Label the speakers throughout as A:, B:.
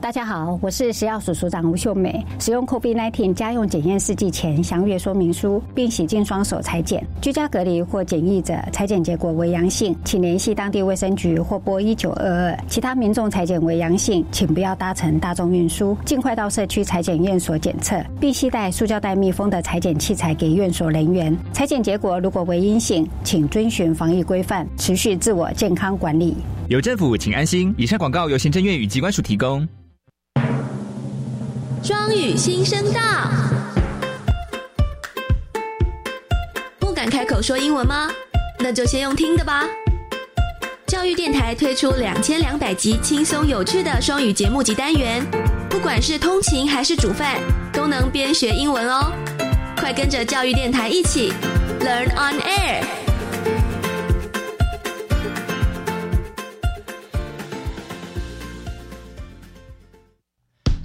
A: 大家好，我是食药署署长吴秀美。使用 COVID-19 家用检验试剂前，详阅说明书，并洗净双手裁剪。居家隔离或检疫者，裁剪结果为阳性，请联系当地卫生局或拨一九二二。其他民众裁剪为阳性，请不要搭乘大众运输，尽快到社区裁剪院所检测，并携带塑胶袋密封的裁剪器材给院所人员。裁剪结果如果为阴性，请遵循防疫规范，持续自我健康管理。
B: 有政府，请安心。以上广告由行政院与机关署提供。
C: 双语新声道，不敢开口说英文吗？那就先用听的吧。教育电台推出两千两百集轻松有趣的双语节目及单元，不管是通勤还是煮饭，都能边学英文哦。快跟着教育电台一起 Learn on Air。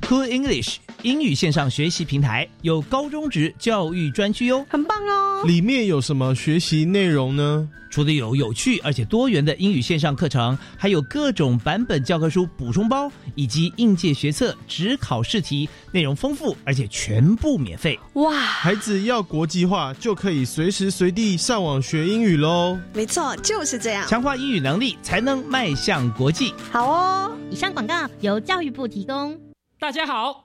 D: Cool English 英语线上学习平台有高中职教育专区哟，
E: 很棒哦！
F: 里面有什么学习内容呢？
D: 除了有有趣而且多元的英语线上课程，还有各种版本教科书补充包，以及应届学测、只考试题，内容丰富而且全部免费。
E: 哇！
F: 孩子要国际化，就可以随时随地上网学英语喽。
E: 没错，就是这样，
D: 强化英语能力才能迈向国际。
E: 好哦！
G: 以上广告由教育部提供。
H: 大家好，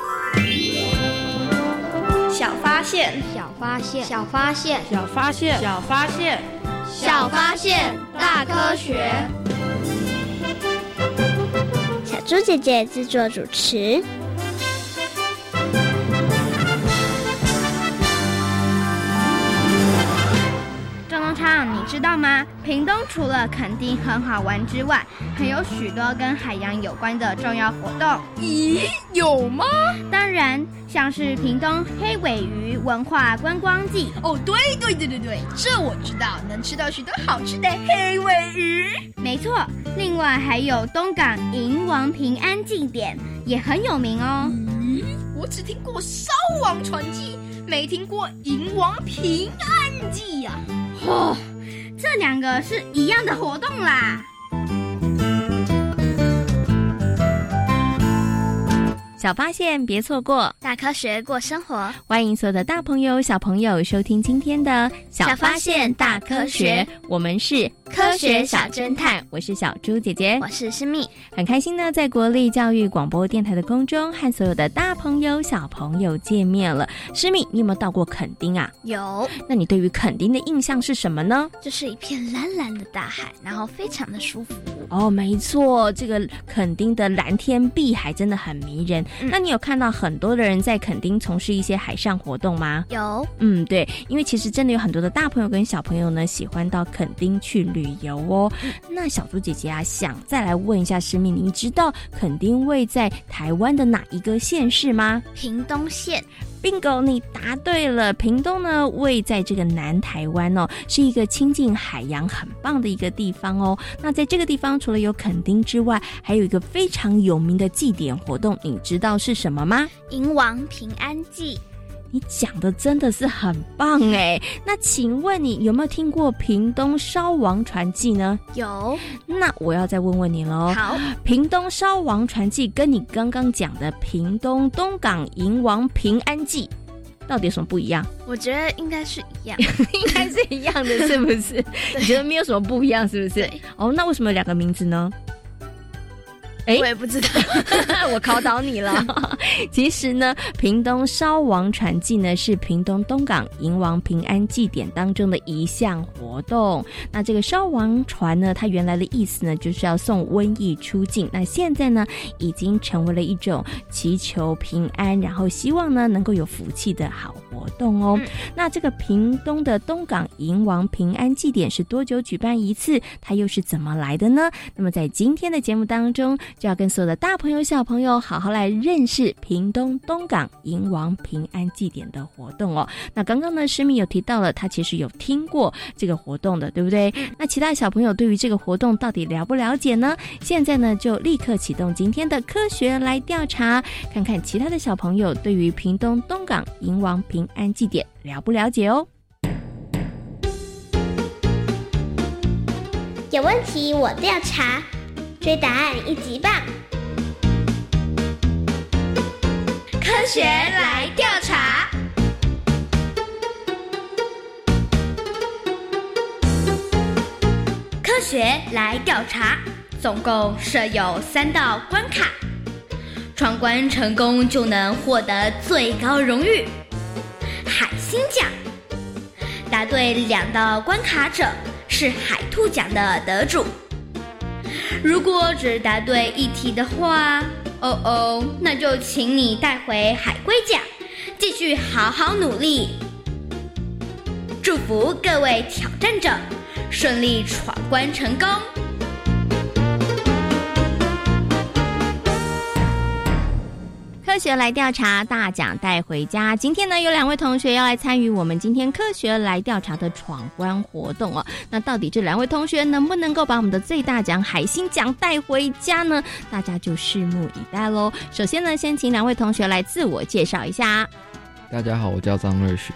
I: 现，
J: 小发现，小发现，
E: 小发现，
H: 小发现，
I: 小发现，大科学。
J: 小猪姐姐制作主持。
K: 除了垦丁很好玩之外，还有许多跟海洋有关的重要活动。
E: 咦，有吗？
K: 当然，像是屏东黑尾鱼文化观光季。
E: 哦，对对对对对，这我知道，能吃到许多好吃的黑尾鱼。
K: 没错，另外还有东港银王平安祭典，也很有名哦。
E: 咦，我只听过烧王传记，没听过银王平安祭呀、
K: 哦，这两个是一样的活动啦。
L: 小发现，别错过
I: 大科学过生活。
L: 欢迎所有的大朋友、小朋友收听今天的《
I: 小发现大科学》，
L: 我们是
I: 科学小侦探。
L: 我是小猪姐姐，
I: 我是诗蜜，
L: 很开心呢，在国立教育广播电台的空中和所有的大朋友、小朋友见面了。诗蜜，你有没有到过垦丁啊？
I: 有。
L: 那你对于垦丁的印象是什么呢？
I: 就是一片蓝蓝的大海，然后非常的舒服。
L: 哦，没错，这个垦丁的蓝天碧海真的很迷人。
I: 嗯
L: 那你有看到很多的人在垦丁从事一些海上活动吗？
I: 有，
L: 嗯，对，因为其实真的有很多的大朋友跟小朋友呢，喜欢到垦丁去旅游哦。
I: 嗯
L: 那小猪姐姐啊，想再来问一下师妹，你知道垦丁位在台湾的哪一个县市吗？
I: 屏东县。
L: bingo，你答对了。屏东呢，位在这个南台湾哦，是一个亲近海洋很棒的一个地方哦。那在这个地方，除了有垦丁之外，还有一个非常有名的祭典活动，你知道是什么吗？
I: 迎王平安祭。
L: 你讲的真的是很棒哎！那请问你有没有听过屏东烧王传记呢？
I: 有。
L: 那我要再问问你喽。
I: 好，
L: 屏东烧王传记跟你刚刚讲的屏东东港银王平安记，到底有什么不一样？
I: 我觉得应该是一样，
L: 应该是一样的，是不是？你觉得没有什么不一样，是不是？哦，那为什么有两个名字呢？哎，
M: 我也不知道，
L: 我考倒你了。其实呢，屏东烧王船祭呢是屏东东港迎王平安祭典当中的一项活动。那这个烧王船呢，它原来的意思呢就是要送瘟疫出境。那现在呢，已经成为了一种祈求平安，然后希望呢能够有福气的好活动哦。那这个屏东的东港迎王平安祭典是多久举办一次？它又是怎么来的呢？那么在今天的节目当中。就要跟所有的大朋友、小朋友好好来认识屏东东港迎王平安祭典的活动哦。那刚刚呢，诗敏有提到了，他其实有听过这个活动的，对不对？那其他小朋友对于这个活动到底了不了解呢？现在呢，就立刻启动今天的科学来调查，看看其他的小朋友对于屏东东港迎王平安祭典了不了解哦。
I: 有问题我调查。追答案一级棒！
K: 科学来调查，科学来调查，总共设有三道关卡，闯关成功就能获得最高荣誉——海星奖。答对两道关卡者是海兔奖的得主。如果只答对一题的话，哦哦，那就请你带回海龟奖，继续好好努力。祝福各位挑战者顺利闯关成功。
L: 科学来调查，大奖带回家。今天呢，有两位同学要来参与我们今天科学来调查的闯关活动哦。那到底这两位同学能不能够把我们的最大奖海星奖带回家呢？大家就拭目以待喽。首先呢，先请两位同学来自我介绍一下。
N: 大家好，我叫张瑞雪。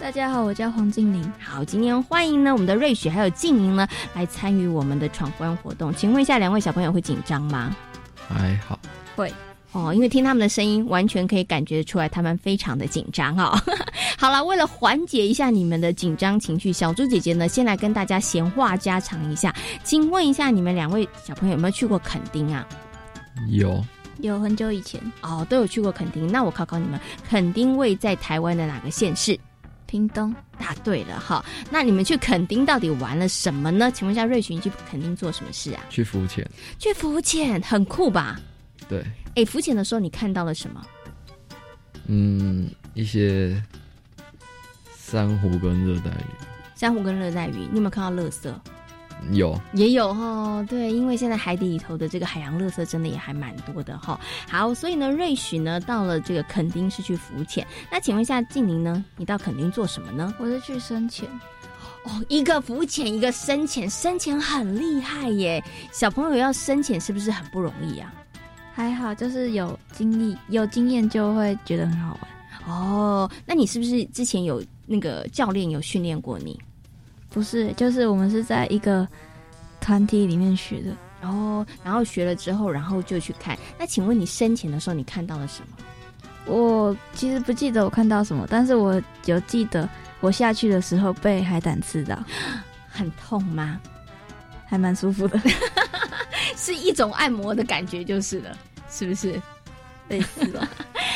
O: 大家好，我叫黄静玲。
L: 好，今天欢迎呢我们的瑞雪还有静玲呢来参与我们的闯关活动。请问一下，两位小朋友会紧张吗？
N: 还好，
O: 会。
L: 哦，因为听他们的声音，完全可以感觉出来，他们非常的紧张哦。好了，为了缓解一下你们的紧张情绪，小猪姐姐呢，先来跟大家闲话家常一下。请问一下，你们两位小朋友有没有去过垦丁啊？
N: 有，
O: 有很久以前
L: 哦，都有去过垦丁。那我考考你们，垦丁位在台湾的哪个县市？
O: 屏东。
L: 答对了哈。那你们去垦丁到底玩了什么呢？请问一下，瑞群去垦丁做什么事啊？
N: 去浮潜。
L: 去浮潜，很酷吧？
N: 对。
L: 哎，浮潜的时候你看到了什么？
N: 嗯，一些珊瑚跟热带鱼。
L: 珊瑚跟热带鱼，你有没有看到垃圾？
N: 有，
L: 也有哈。对，因为现在海底里头的这个海洋垃圾真的也还蛮多的哈。好，所以呢，瑞许呢到了这个垦丁是去浮潜。那请问一下静宁呢，你到垦丁做什么呢？
O: 我是去深潜。
L: 哦，一个浮潜，一个深潜，深潜很厉害耶。小朋友要深潜是不是很不容易啊？
O: 还好，就是有经历、有经验就会觉得很好玩。
L: 哦，那你是不是之前有那个教练有训练过你？
O: 不是，就是我们是在一个团体里面学的。
L: 哦，然后学了之后，然后就去看。那请问你深潜的时候，你看到了什么？
O: 我其实不记得我看到什么，但是我有记得我下去的时候被海胆刺到，
L: 很痛吗？
O: 还蛮舒服的。
L: 是一种按摩的感觉，就是了，是不是？
O: 类似吧。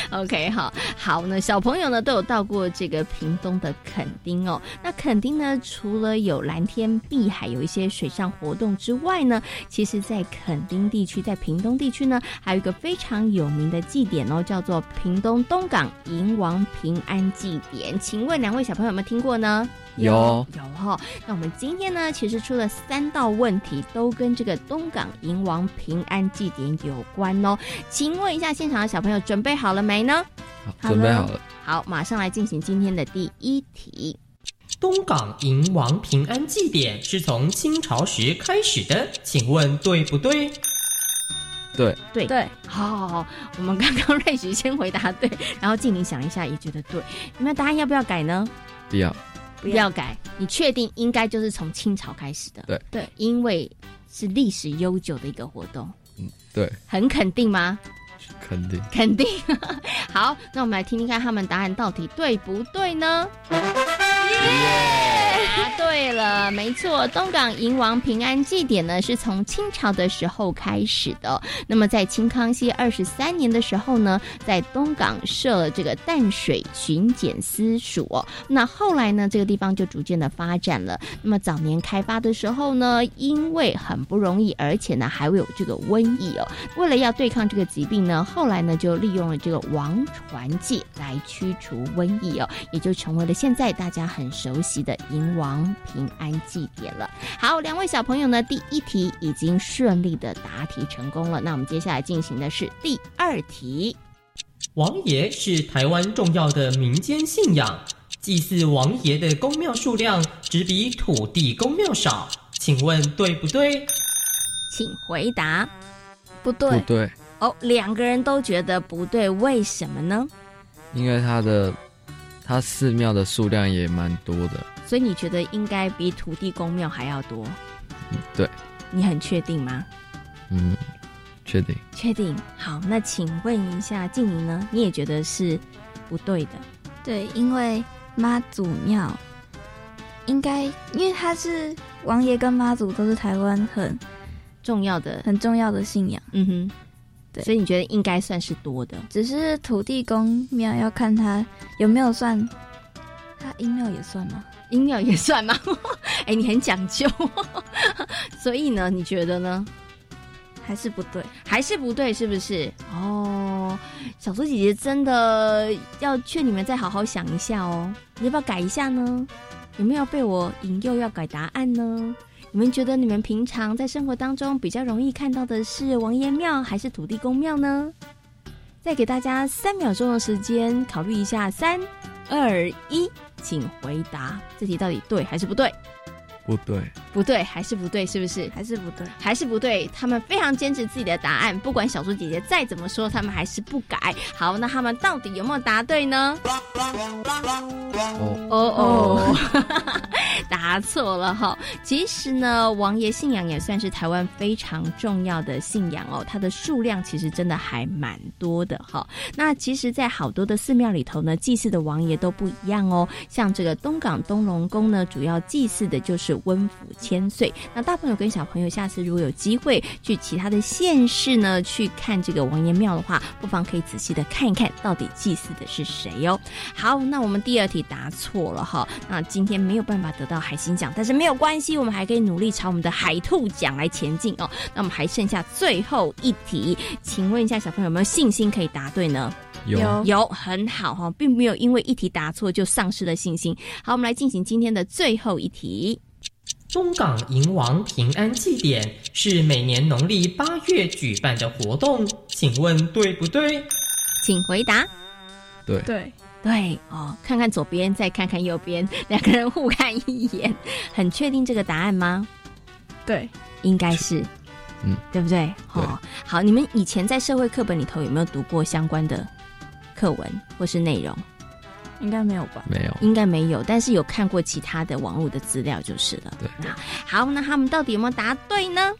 L: OK，好，好那。小朋友呢都有到过这个屏东的垦丁哦。那垦丁呢，除了有蓝天碧海，有一些水上活动之外呢，其实，在垦丁地区，在屏东地区呢，还有一个非常有名的祭典哦，叫做屏东东港迎王平安祭典。请问两位小朋友有没有听过呢？
N: 有
L: 有哈，那我们今天呢，其实出了三道问题，都跟这个东港迎王平安祭典有关哦。请问一下，现场的小朋友准备好了没呢？
N: 好，准备好了。
L: 好，马上来进行今天的第一题。
P: 东港迎王平安祭典是从清朝时开始的，请问对不对？
N: 对
L: 对对，好好好，我们刚刚瑞徐先回答对，然后静宁想一下也觉得对，你们答案要不要改呢？
N: 不要。
L: 不要改，你确定应该就是从清朝开始的？
N: 对
L: 对，因为是历史悠久的一个活动。
N: 嗯，对，
L: 很肯定吗？
N: 肯定，
L: 肯定。好，那我们来听听看他们答案到底对不对呢？耶！答对了，没错，东港迎王平安祭典呢，是从清朝的时候开始的。那么在清康熙二十三年的时候呢，在东港设了这个淡水巡检司署。那后来呢，这个地方就逐渐的发展了。那么早年开发的时候呢，因为很不容易，而且呢还会有这个瘟疫哦。为了要对抗这个疾病呢，后来呢就利用了这个王传戒来驱除瘟疫哦，也就成为了现在大家很熟悉的迎王平安祭典了。好，两位小朋友呢，第一题已经顺利的答题成功了。那我们接下来进行的是第二题。
P: 王爷是台湾重要的民间信仰，祭祀王爷的宫庙数量只比土地公庙少，请问对不对？
L: 请回答。
O: 不对，
N: 不对，
L: 哦，两个人都觉得不对，为什么呢？
N: 因为他的他寺庙的数量也蛮多的。
L: 所以你觉得应该比土地公庙还要多？
N: 对，
L: 你很确定吗？
N: 嗯，确定。
L: 确定。好，那请问一下静怡呢？你也觉得是不对的？
O: 对，因为妈祖庙应该，因为他是王爷跟妈祖都是台湾很
L: 重要的、
O: 很重要的信仰。
L: 嗯哼，对，所以你觉得应该算是多的。
O: 只是土地公庙要看他有没有算，他阴庙也算吗？
L: 阴庙也算吗？哎，你很讲究，所以呢，你觉得呢？
O: 还是不对，
L: 还是不对，是不是？哦，小苏姐姐真的要劝你们再好好想一下哦，你要不要改一下呢？有没有被我引诱要改答案呢？你们觉得你们平常在生活当中比较容易看到的是王爷庙还是土地公庙呢？再给大家三秒钟的时间考虑一下，三、二、一，请回答，这题到底对还是不对？
N: 不对，
L: 不对，还是不对，是不是？
O: 还是不对，
L: 还是不对。他们非常坚持自己的答案，不管小猪姐姐再怎么说，他们还是不改。好，那他们到底有没有答对呢？
N: 哦
L: 哦，答错了哈。其实呢，王爷信仰也算是台湾非常重要的信仰哦，它的数量其实真的还蛮多的哈。那其实，在好多的寺庙里头呢，祭祀的王爷都不一样哦。像这个东港东龙宫呢，主要祭祀的就是温府千岁。那大朋友跟小朋友，下次如果有机会去其他的县市呢，去看这个王爷庙的话，不妨可以仔细的看一看到底祭祀的是谁哦。好，那我们第二题答错了哈，那今天没有办法得到海星奖，但是没有关系，我们还可以努力朝我们的海兔奖来前进哦。那我们还剩下最后一题，请问一下小朋友有没有信心可以答对呢？
N: 有
L: 有很好哈，并没有因为一题答错就丧失了信心。好，我们来进行今天的最后一题。
P: 东港迎王平安祭典是每年农历八月举办的活动，请问对不对？
L: 请回答。
N: 对
O: 对
L: 对哦，看看左边，再看看右边，两个人互看一眼，很确定这个答案吗？
O: 对，
L: 应该是，
N: 嗯，
L: 对不对？哦，好，你们以前在社会课本里头有没有读过相关的课文或是内容？
O: 应该没有吧？
N: 没有，
L: 应该没有，但是有看过其他的网络的资料就是了。
N: 对，
L: 好，那他们到底有没有答对呢？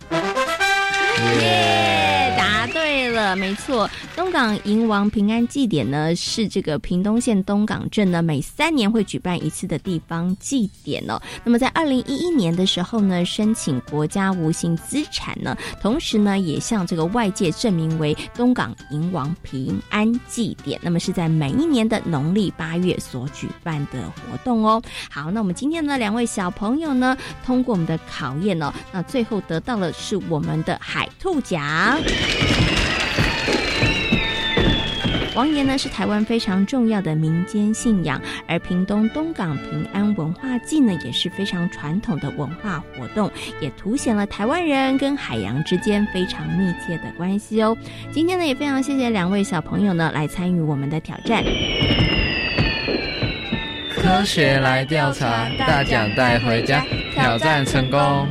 L: 耶，答对了，没错。东港迎王平安祭典呢，是这个屏东县东港镇呢每三年会举办一次的地方祭典哦。那么在二零一一年的时候呢，申请国家无形资产呢，同时呢也向这个外界证明为东港迎王平安祭典。那么是在每一年的农历八月所举办的活动哦。好，那我们今天呢两位小朋友呢，通过我们的考验哦，那最后得到的是我们的海兔奖。王爷呢是台湾非常重要的民间信仰，而屏东东港平安文化祭呢也是非常传统的文化活动，也凸显了台湾人跟海洋之间非常密切的关系哦。今天呢也非常谢谢两位小朋友呢来参与我们的挑战。
N: 科学来调查，大奖带回家，挑战成功。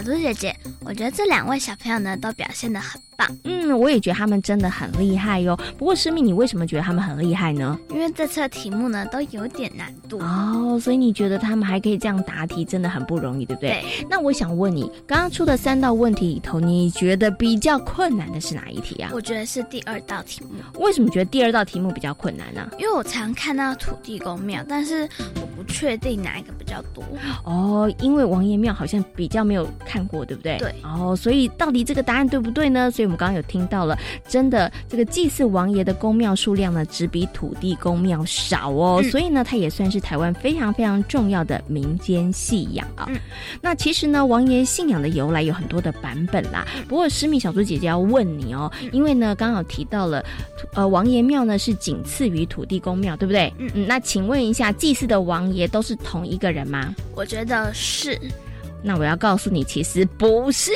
I: 小猪姐姐，我觉得这两位小朋友呢都表现得很棒。
L: 嗯，我也觉得他们真的很厉害哟。不过诗敏，你为什么觉得他们很厉害呢？
I: 因为这次的题目呢都有点难度
L: 哦，所以你觉得他们还可以这样答题，真的很不容易，对不对？
I: 对。
L: 那我想问你，刚刚出的三道问题里头，你觉得比较困难的是哪一题啊？
I: 我觉得是第二道题目。
L: 为什么觉得第二道题目比较困难呢？
I: 因为我常看到土地公庙，但是我不确定哪一个比较多。
L: 哦，因为王爷庙好像比较没有看过，对不对？
I: 对。
L: 哦，所以到底这个答案对不对呢？所以我们刚刚有听到了，真的这个祭祀王爷的宫庙数量呢，只比土地公庙少哦。
I: 嗯、
L: 所以呢，它也算是台湾非常非常重要的民间信仰啊。
I: 嗯、
L: 那其实呢，王爷信仰的由来有很多的版本啦。不过诗米小猪姐姐要问你哦，因为呢，刚好提到了，呃，王爷庙呢是仅次于土地公庙，对不对？
I: 嗯
L: 嗯。那请问一下，祭祀的王爷都是同一个人吗？
I: 我觉得是。
L: 那我要告诉你，其实不是，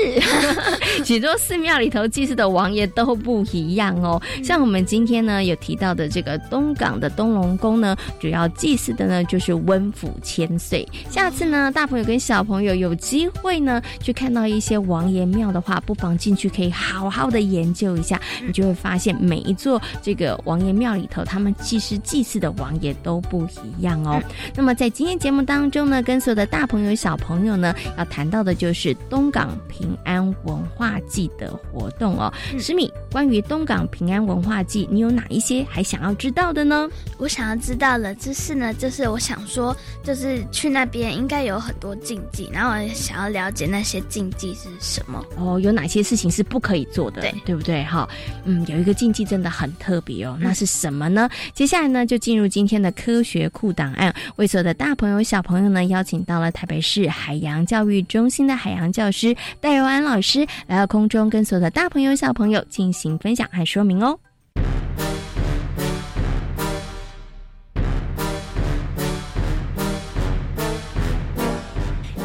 L: 许多寺庙里头祭祀的王爷都不一样哦。像我们今天呢有提到的这个东港的东龙宫呢，主要祭祀的呢就是温府千岁。下次呢，大朋友跟小朋友有机会呢去看到一些王爷庙的话，不妨进去可以好好的研究一下，你就会发现每一座这个王爷庙里头，他们其实祭祀的王爷都不一样哦。那么在今天节目当中呢，跟所有的大朋友小朋友呢。要谈到的就是东港平安文化季的活动哦，石米，关于东港平安文化季，你有哪一些还想要知道的呢？
I: 我想要知道的知识呢，就是我想说，就是去那边应该有很多禁忌，然后我想要了解那些禁忌是什么
L: 哦，有哪些事情是不可以做的，
I: 对
L: 对不对？哈，嗯，有一个禁忌真的很特别哦，那是什么呢？接下来呢，就进入今天的科学库档案，为所有的大朋友小朋友呢，邀请到了台北市海洋教育中心的海洋教师戴佑安老师来到空中，跟所有的大朋友小朋友进行分享和说明哦。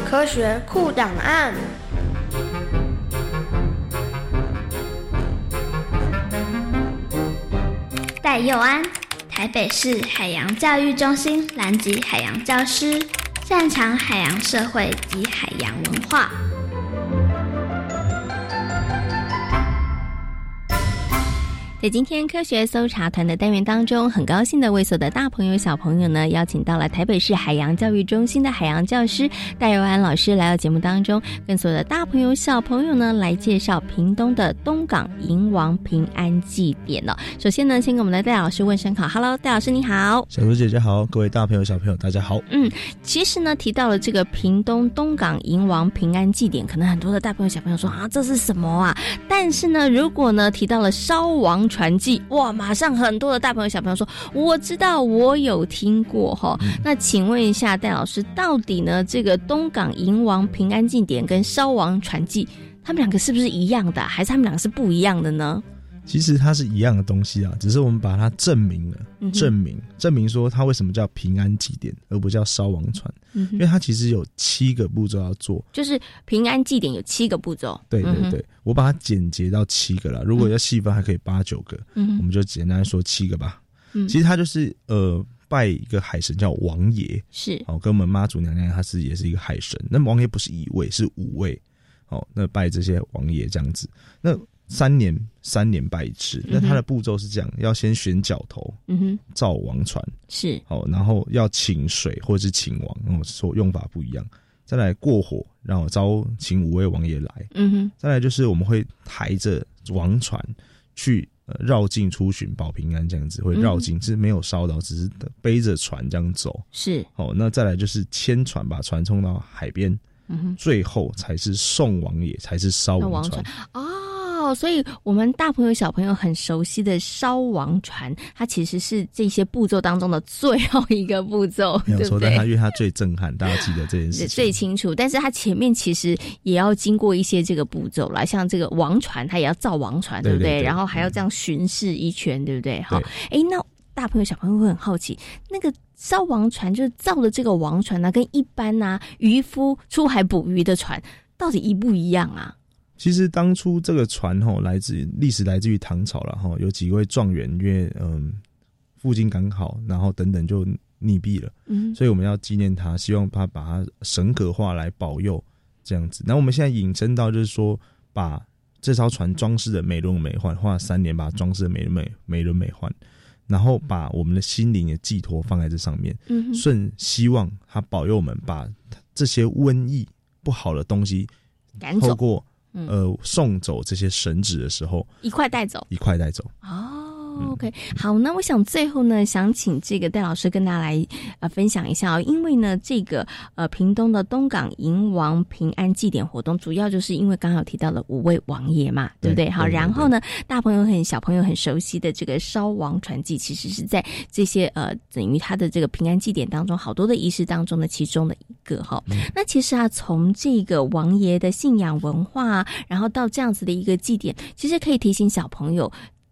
Q: 科学库档案。
I: 戴佑安，台北市海洋教育中心南极海洋教师，擅长海洋社会及海洋文化。
L: 在今天科学搜查团的单元当中，很高兴的为所有的大朋友小朋友呢，邀请到了台北市海洋教育中心的海洋教师戴佑安老师来到节目当中，跟所有的大朋友小朋友呢来介绍屏东的东港迎王平安祭典哦。首先呢，先跟我们的戴老师问声好，Hello，戴老师你好，
R: 小猪姐姐好，各位大朋友小朋友大家好。
L: 嗯，其实呢提到了这个屏东东港迎王平安祭典，可能很多的大朋友小朋友说啊这是什么啊？但是呢，如果呢提到了烧王传记哇，马上很多的大朋友小朋友说我知道，我有听过哈。那请问一下戴老师，到底呢这个东港银王平安祭典跟烧王传记，他们两个是不是一样的，还是他们两个是不一样的呢？
R: 其实它是一样的东西啊，只是我们把它证明了，
L: 嗯
R: 证明证明说它为什么叫平安祭典，而不叫烧王船，
L: 嗯
R: 因为它其实有七个步骤要做。
L: 就是平安祭典有七个步骤，
R: 对对对，我把它简洁到七个了。如果要细分，还可以八九个，
L: 嗯
R: 我们就简单说七个吧。
L: 嗯
R: 其实它就是呃拜一个海神叫王爷，
L: 是
R: 哦，跟我们妈祖娘娘她是也是一个海神。那王爷不是一位，是五位，哦，那拜这些王爷这样子。那三年三年拜一次，那它的步骤是这样：要先选角头，
L: 嗯哼，
R: 造王船，
L: 是。
R: 哦，然后要请水或者是请王，哦，说用法不一样。再来过火，然后招请五位王爷来，
L: 嗯哼，
R: 再来就是我们会抬着王船去呃绕境出巡保平安，这样子会绕境，是没有烧到，只是背着船这样走。
L: 是。
R: 哦，那再来就是牵船把船冲到海边，
L: 嗯哼。
R: 最后才是送王爷，才是烧
L: 烧王
R: 船。
L: 哦，所以我们大朋友小朋友很熟悉的烧王船，它其实是这些步骤当中的最后一个步骤，
R: 没有错，
L: 对不对？
R: 但它因为它最震撼，大家记得这件事 情。
L: 最清楚，但是它前面其实也要经过一些这个步骤啦，像这个王船，它也要造王船，不
R: 对对对
L: 然后还要这样巡视一圈，对不对？好，哎，那大朋友小朋友会很好奇，那个烧王船就是造的这个王船呢、跟一般呐、渔夫出海捕鱼的船到底一不一样啊？
R: 其实当初这个船吼来自历史来自于唐朝了哈，有几位状元因为嗯赴京赶考，然后等等就溺毙了，
L: 嗯。
R: 所以我们要纪念他，希望他把他神格化来保佑这样子。那我们现在引申到就是说，把这艘船装饰的美轮美奂，花了三年把它装饰的美轮美美轮美奂，然后把我们的心灵的寄托放在这上面，
L: 嗯
R: 顺希望他保佑我们把这些瘟疫不好的东西
L: 赶走。
R: 透过
L: 嗯
R: 呃送走这些神纸的时候，
L: 一块带走
R: 一块带走。
L: 哦。OK，好，那我想最后呢，想请这个戴老师跟大家来呃分享一下哦，因为呢，这个呃屏东的东港迎王平安祭典活动，主要就是因为刚好提到了五位王爷嘛，对不对？好，然后呢，大朋友很小朋友很熟悉的这个烧王传记，其实是在这些呃等于他的这个平安祭典当中，好多的仪式当中的其中的一个哈。那其实啊，从这个王爷的信仰文化啊，然后到这样子的一个祭典，其实可以提醒小朋友。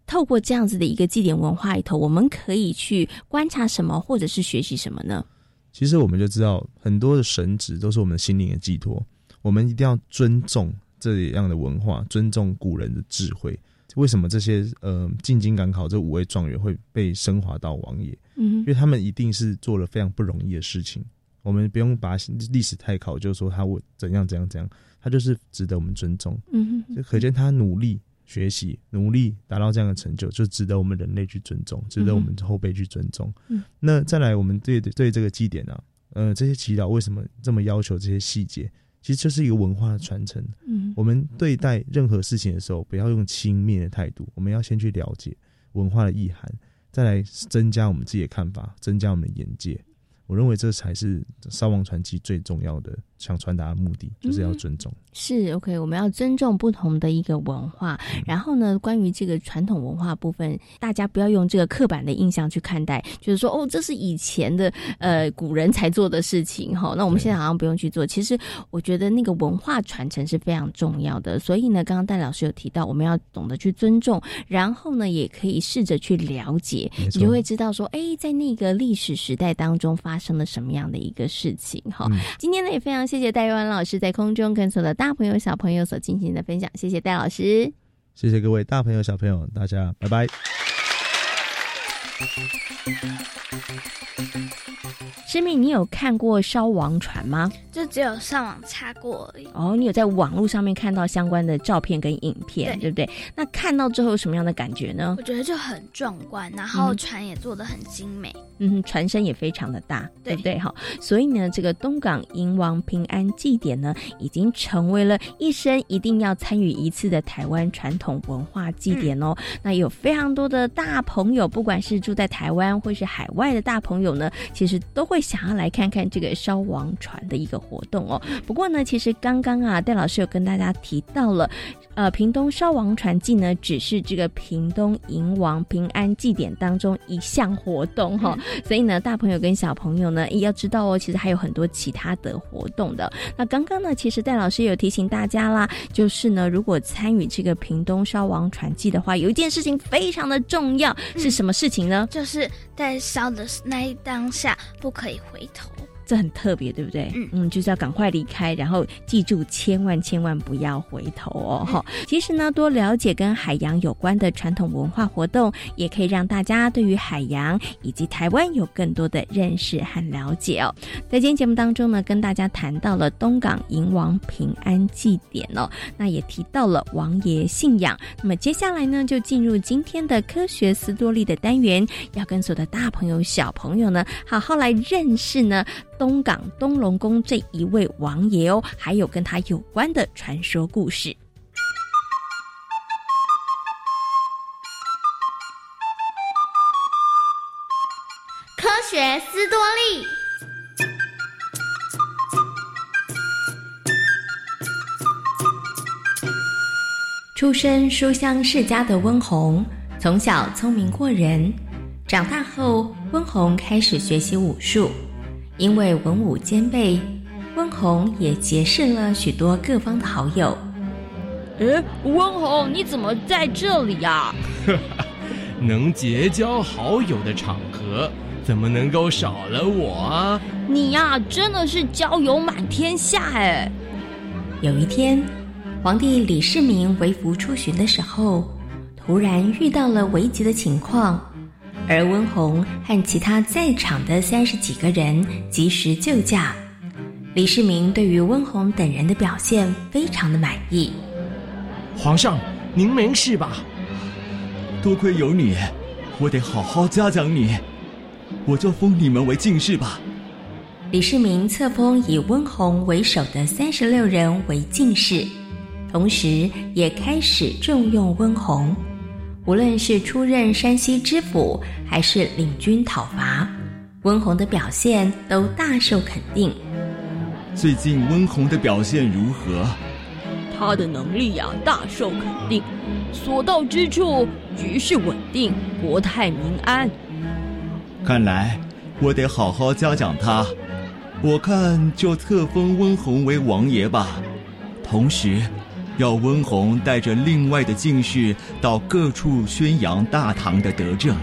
L: 透过这样子的一个祭典文化里头，我们可以去观察什么，或者是学习什么呢？
R: 其实我们就知道，很多的神职都是我们心灵的寄托，我们一定要尊重这样的文化，尊重古人的智慧。为什么这些呃进京赶考这五位状元会被升华到王爷？
L: 嗯
R: 因为他们一定是做了非常不容易的事情。我们不用把历史太考究，说他我怎样怎样怎样，他就是值得我们尊重。
L: 嗯哼
R: 就可见他努力学习，努力达到这样的成就，就值得我们人类去尊重，值得我们后辈去尊重。
L: 嗯
R: 那再来，我们对对这个祭典啊，呃，这些祈祷为什么这么要求这些细节？其实这是一个文化的传承。
L: 嗯
R: 我们对待任何事情的时候，不要用轻蔑的态度，我们要先去了解文化的意涵，再来增加我们自己的看法，增加我们的眼界。我认为这才是烧王传奇最重要的想传达的目的，就是要尊重。
L: 是 OK，我们要尊重不同的一个文化。然后呢，关于这个传统文化部分，大家不要用这个刻板的印象去看待，就是说哦，这是以前的呃古人才做的事情哈。那我们现在好像不用去做。其实我觉得那个文化传承是非常重要的。所以呢，刚刚戴老师有提到，我们要懂得去尊重，然后呢，也可以试着去了解，你就会知道说，哎，在那个历史时代当中发生了什么样的一个事情哈。
R: 嗯
L: 今天呢，也非常谢谢戴玉安老师在空中跟所有的大朋友、小朋友所进行的分享，谢谢戴老师。
R: 谢谢各位大朋友、小朋友，大家拜拜。
L: 诗敏，你有看过烧王船吗？
I: 就只有上网查过而已。
L: 哦，你有在网络上面看到相关的照片跟影片，
I: 对
L: 对不对？那看到之后有什么样的感觉呢
I: 我？觉得就很壮观，然后
L: 嗯
I: 船也做的很精美。
L: 嗯哼，船身也非常的大，对
I: 对
L: 不对？哈，所以呢，这个东港迎王平安祭典呢，已经成为了一生一定要参与一次的台湾传统文化祭典哦。那有非常多的大朋友，不管是住在台湾或是海外的大朋友呢，其实都会想要来看看这个烧王船的一个活动哦。不过呢，其实刚刚啊，戴老师有跟大家提到了。呃，屏东烧王船祭呢，只是这个屏东迎王平安祭典当中一项活动哈、所以呢，大朋友跟小朋友呢，也要知道哦，其实还有很多其他的活动的。那刚刚呢，其实戴老师有提醒大家啦，就是呢，如果参与这个屏东烧王船祭的话，有一件事情非常的重要，是什么事情呢？
I: 就是在烧的那一当下不可以回头。
L: 这很特别，对不对？
I: 嗯嗯
L: 就是要赶快离开，然后记住，千万千万不要回头哦。哈、其实呢，多了解跟海洋有关的传统文化活动，也可以让大家对于海洋以及台湾有更多的认识和了解哦。在今天节目当中呢，跟大家谈到了东港迎王平安祭典哦，那也提到了王爷信仰。那么接下来呢，就进入今天的科学斯多利的单元，要跟所有的大朋友、小朋友呢，好好来认识呢东港东龙宫这一位王爷哦，还有跟他有关的传说故事。
K: 科学斯多利。
L: 出身书香世家的温宏，从小聪明过人。长大后，温宏开始学习武术。因为文武兼备，温虹也结识了许多各方的好友。
S: 诶，温虹，你怎么在这里啊？
T: 能结交好友的场合，怎么能够少了我啊？
S: 你呀、真的是交友满天下哎！
L: 有一天，皇帝李世民微服出巡的时候，突然遇到了危急的情况，而温虹和其他在场的三十几个人及时救驾，李世民对于温弘等人的表现非常的满意。
T: 皇上，您没事吧？
U: 多亏有你，我得好好嘉奖你。我就封你们为进士吧。
L: 李世民册封以温弘为首的三十六人为进士，同时也开始重用温弘。无论是出任山西知府，还是领军讨伐，温弘的表现都大受肯定。
U: 最近温弘的表现如何？
S: 他的能力呀，大受肯定，所到之处局势稳定，国泰民安。
U: 看来我得好好嘉奖他。我看就册封温弘为王爷吧，同时要温弘带着另外的进士到各处宣扬大唐的德政。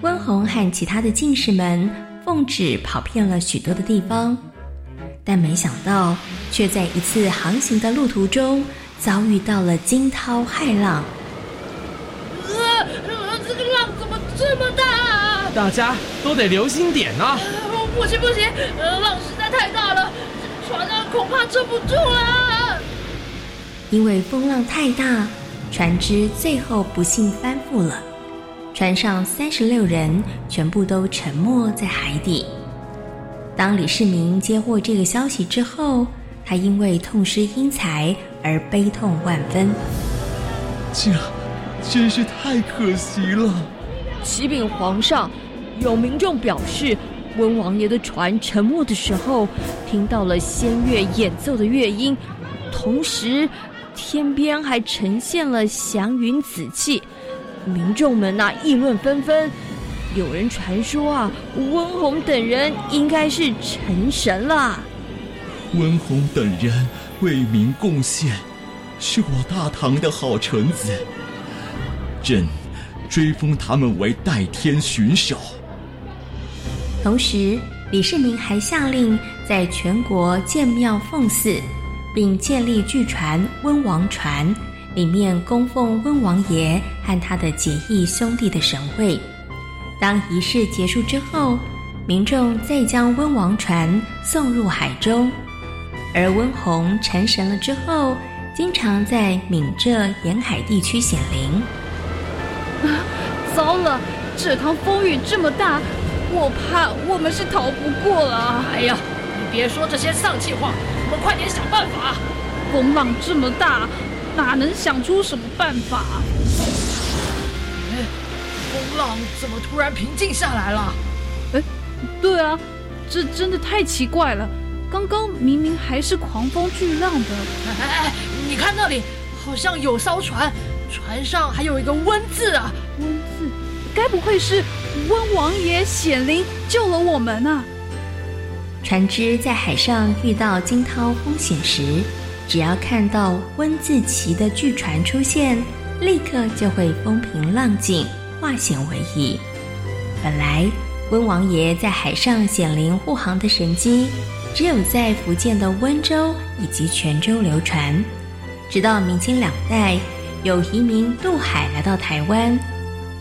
L: 温弘和其他的进士们奉旨跑遍了许多的地方，但没想到却在一次航行的路途中遭遇到了惊涛骇浪。
V: 呃，这个浪怎么这么大？
T: 大家都得留心点啊！
V: 不行不行，呃，浪实在太大了，船上恐怕撑不住了。
L: 因为风浪太大，船只最后不幸翻覆了，船上三十六人全部都沉没在海底。当李世民接获这个消息之后，他因为痛失英才而悲痛万分。
U: 这真是太可惜了。
S: 启禀皇上，有民众表示。温王爷的船沉没的时候，听到了仙乐演奏的乐音，同时天边还呈现了祥云紫气，民众们呐议论纷纷。有人传说啊，温弘等人应该是成神了。
U: 温弘等人为民贡献，是我大唐的好臣子，朕追封他们为代天巡守。
L: 同时，李世民还下令在全国建庙奉祀，并建立巨船“温王船”，里面供奉温王爷和他的结义兄弟的神位。当仪式结束之后，民众再将温王船送入海中。而温弘成神了之后，经常在闽浙沿海地区显灵。
M: 啊，糟了！这趟风雨这么大。我怕我们是逃不过了。
V: 哎呀，你别说这些丧气话，我们快点想办法。
M: 风浪这么大，哪能想出什么办法？
V: 哎，风浪怎么突然平静下来了？
M: 哎，对啊，这真的太奇怪了。刚刚明明还是狂风巨浪的。
V: 哎哎，你看那里，好像有艘船，船上还有一个“温”字啊。
M: 温字，该不会是？温王爷显灵救了我们啊！
L: 船只在海上遇到惊涛风险时，只要看到“温”字旗的巨船出现，立刻就会风平浪静，化险为夷。本来温王爷在海上显灵护航的神迹，只有在福建的温州以及泉州流传。直到明清两代，有移民渡海来到台湾。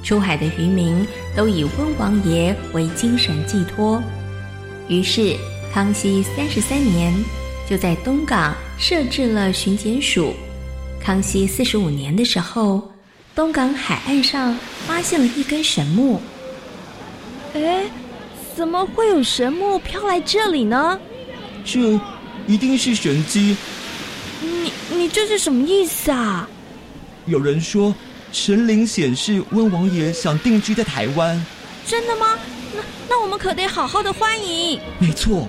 L: 出海的渔民都以温王爷为精神寄托，于是康熙三十三年就在东港设置了巡检署。康熙四十五年的时候，东港海岸上发现了一根神木。
S: 哎，怎么会有神木飘来这里呢？
U: 这一定是神机。
S: 你你这是什么意思啊？
U: 有人说。神灵显示，温王爷想定居在台湾。
S: 真的吗？那那我们可得好好的欢迎。
U: 没错，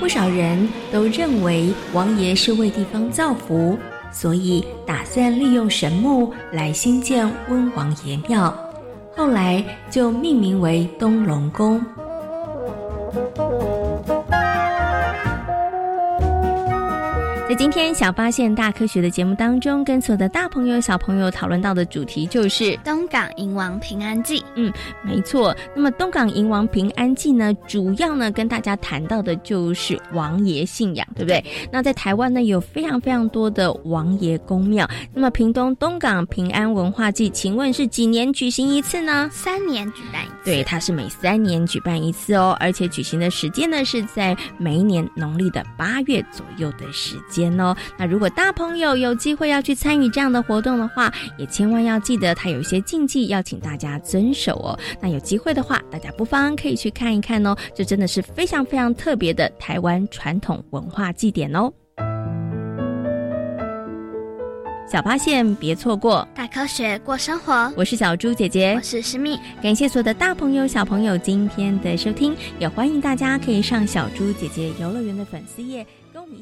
L: 不少人都认为王爷是为地方造福，所以打算利用神木来兴建温王爷庙。后来就命名为东龙宫。在在今天小发现大科学的节目当中，跟所有的大朋友小朋友讨论到的主题就是
I: 东港银王平安记。
L: 嗯，没错。那么东港银王平安记呢，主要呢跟大家谈到的就是王爷信仰，对不对？那在台湾呢有非常非常多的王爷公庙。那么屏东东港平安文化祭，请问是几年举行一次呢？
I: 三年举办一次。
L: 对，它是每三年举办一次哦，而且举行的时间呢是在每一年农历的八月左右的时间。哦，那如果大朋友有机会要去参与这样的活动的话，也千万要记得，它有一些禁忌要请大家遵守哦。那有机会的话，大家不妨可以去看一看哦，这真的是非常非常特别的台湾传统文化祭典哦。小发现，别错过
I: 大科学过生活。
L: 我是小猪姐姐，
I: 我是诗蜜。
L: 感谢所有的大朋友、小朋友今天的收听，也欢迎大家可以上小猪姐姐游乐园的粉丝页。